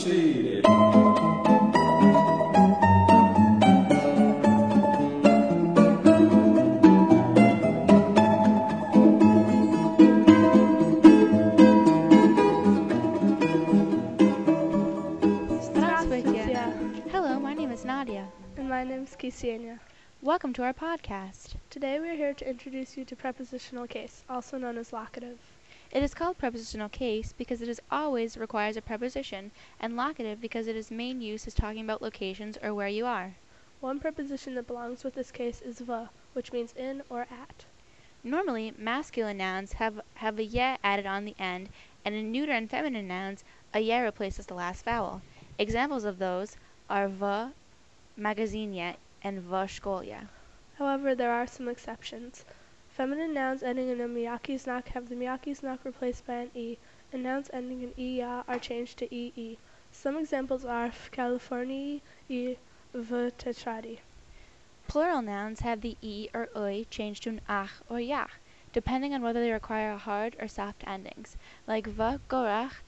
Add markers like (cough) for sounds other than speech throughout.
Seated. Hello, my name is Nadia. And my name is Ksenia. Welcome to our podcast. Today we are here to introduce you to prepositional case, also known as locative. It is called prepositional case because it is always requires a preposition, and locative because it is main use is talking about locations or where you are. One preposition that belongs with this case is v, which means in or at. Normally, masculine nouns have, have a ye added on the end, and in neuter and feminine nouns, a ye replaces the last vowel. Examples of those are v magazinie and v szkolia. However, there are some exceptions. Feminine nouns ending in a miyaki znak have the miyaki znak replaced by an e, and nouns ending in iya are changed to ee. Some examples are v Californii i v tetradi. Plural nouns have the e or ui changed to an ach or yach, depending on whether they require hard or soft endings, like v gorach.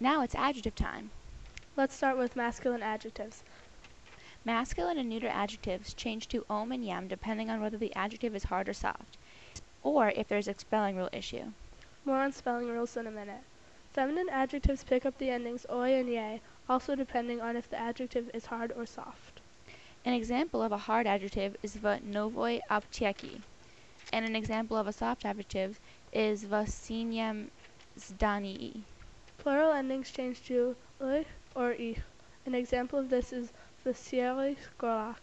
Now it's adjective time. Let's start with masculine adjectives. Masculine and neuter adjectives change to om and yam depending on whether the adjective is hard or soft, or if there's a spelling rule issue. More on spelling rules in a minute. Feminine adjectives pick up the endings oi and ye, also depending on if the adjective is hard or soft. An example of a hard adjective is v novoi aptieki, and an example of a soft adjective is v siniam zdanii. Plural endings change to ui or i. An example of this is vesieri skolak.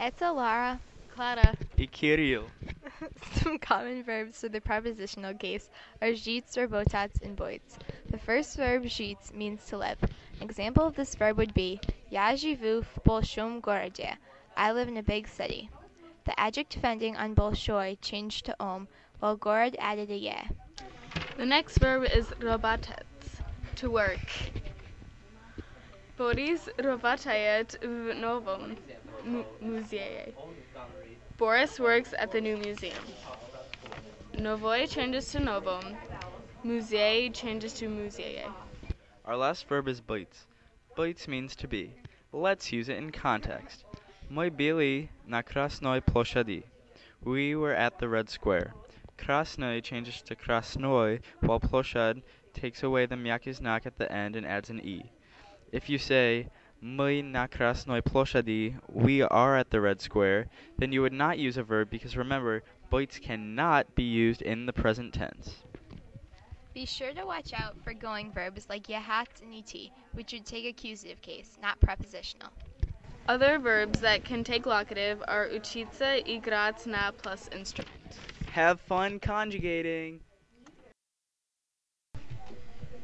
Eta Lara. Clara. E Kirill. (laughs) Some common verbs for the prepositional case are zhits or botats and boits. The first verb zhits means to live. An example of this verb would be Ya живу в большом городе. I live in a big city. The adjective ending on bolshoi changed to om, while gorod added a ye. The next verb is robatets, to work. Boris robatayet v novom mu- muzее. Boris works at the new museum. Novoi changes to novom. Muzei changes to muzее. Our last verb is bytes. Bytes means to be. Let's use it in context. My byli na krasnoi ploshadi. We were at the red square. Krasnoi changes to krasnoi, while ploshad takes away the myaki's knock at the end and adds an e. If you say my na krasnoi ploshadi, we are at the red square, then you would not use a verb because remember, bytes cannot be used in the present tense. Be sure to watch out for going verbs like yahat and et, which would take accusative case, not prepositional. Other verbs that can take locative are uchitsa, igrat, na plus instrument. Have fun conjugating.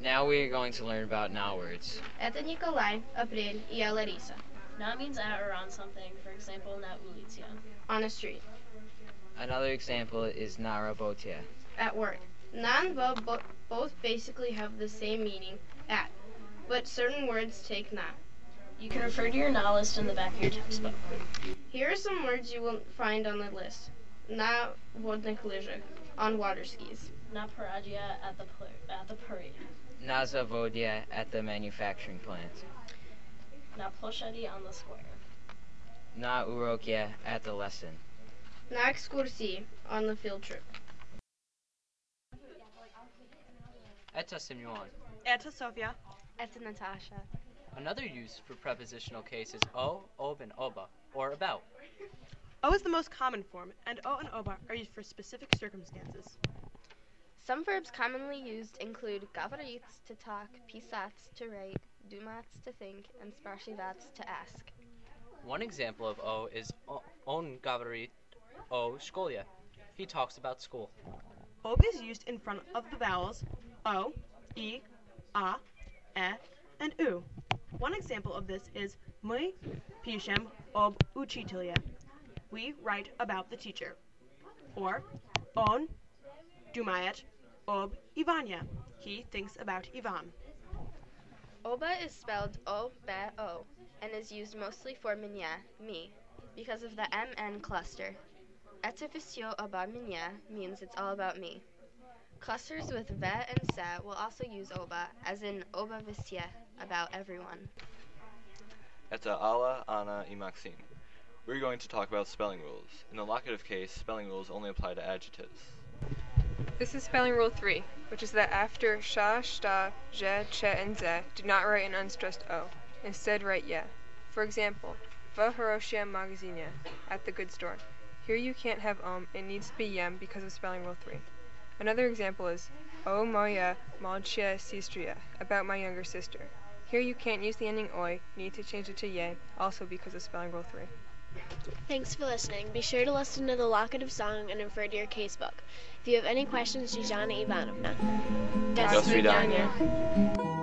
Now we are going to learn about now words. Это Николай, April и я Larissa. Na means at or on something, for example, na ulica. On a street. Another example is na robotia. At work. Na and va bo- both basically have the same meaning, at, but certain words take na. You can refer to your na list in the back of your textbook. Here are some words you will find on the list. Na vodnych lyżach, on water skis. Na paradia at the pl- at the parade. Na zavodia at the manufacturing plant. Na ploshadi on the square. Na urokia at the lesson. Na ekskursii, on the field trip. Eta Simeon. Eta Sofia. Eta Natasha. Another use for prepositional case is o, ob, and oba, or about. O is the most common form, and o and oba are used for specific circumstances. Some verbs commonly used include gavarits to talk, pisats to write, dumats to think, and sparsivats to ask. One example of o is o- on gavarit o shkolia. He talks about school. Ob is used in front of the vowels o, e, a, e, and u. One example of this is my pishem ob uchitelya. We write about the teacher. Or on dumayet ob Ivania. He thinks about Ivan. Oba is spelled O-B-O and is used mostly for minya, me, because of the MN cluster. Eteficio oba minya means it's all about me. Clusters with ve and se will also use oba, as in oba visye, about everyone. Eta ala, ana, imaxim. We're going to talk about spelling rules. In the locative case, spelling rules only apply to adjectives. This is spelling rule 3, which is that after sha, sta, zhe, che, and ze, do not write an unstressed o. Instead write ye. For example, v Hiroshia magazinie, at the good store. Here you can't have om, it needs to be yem because of spelling rule 3. Another example is o moya malchia sistria, about my younger sister. Here you can't use the ending oi, need to change it to ye, also because of spelling rule 3. Thanks for listening. Be sure to listen to the Locative Song and refer to your casebook. If you have any questions, Zhuzhana Ivanovna. Just svidania.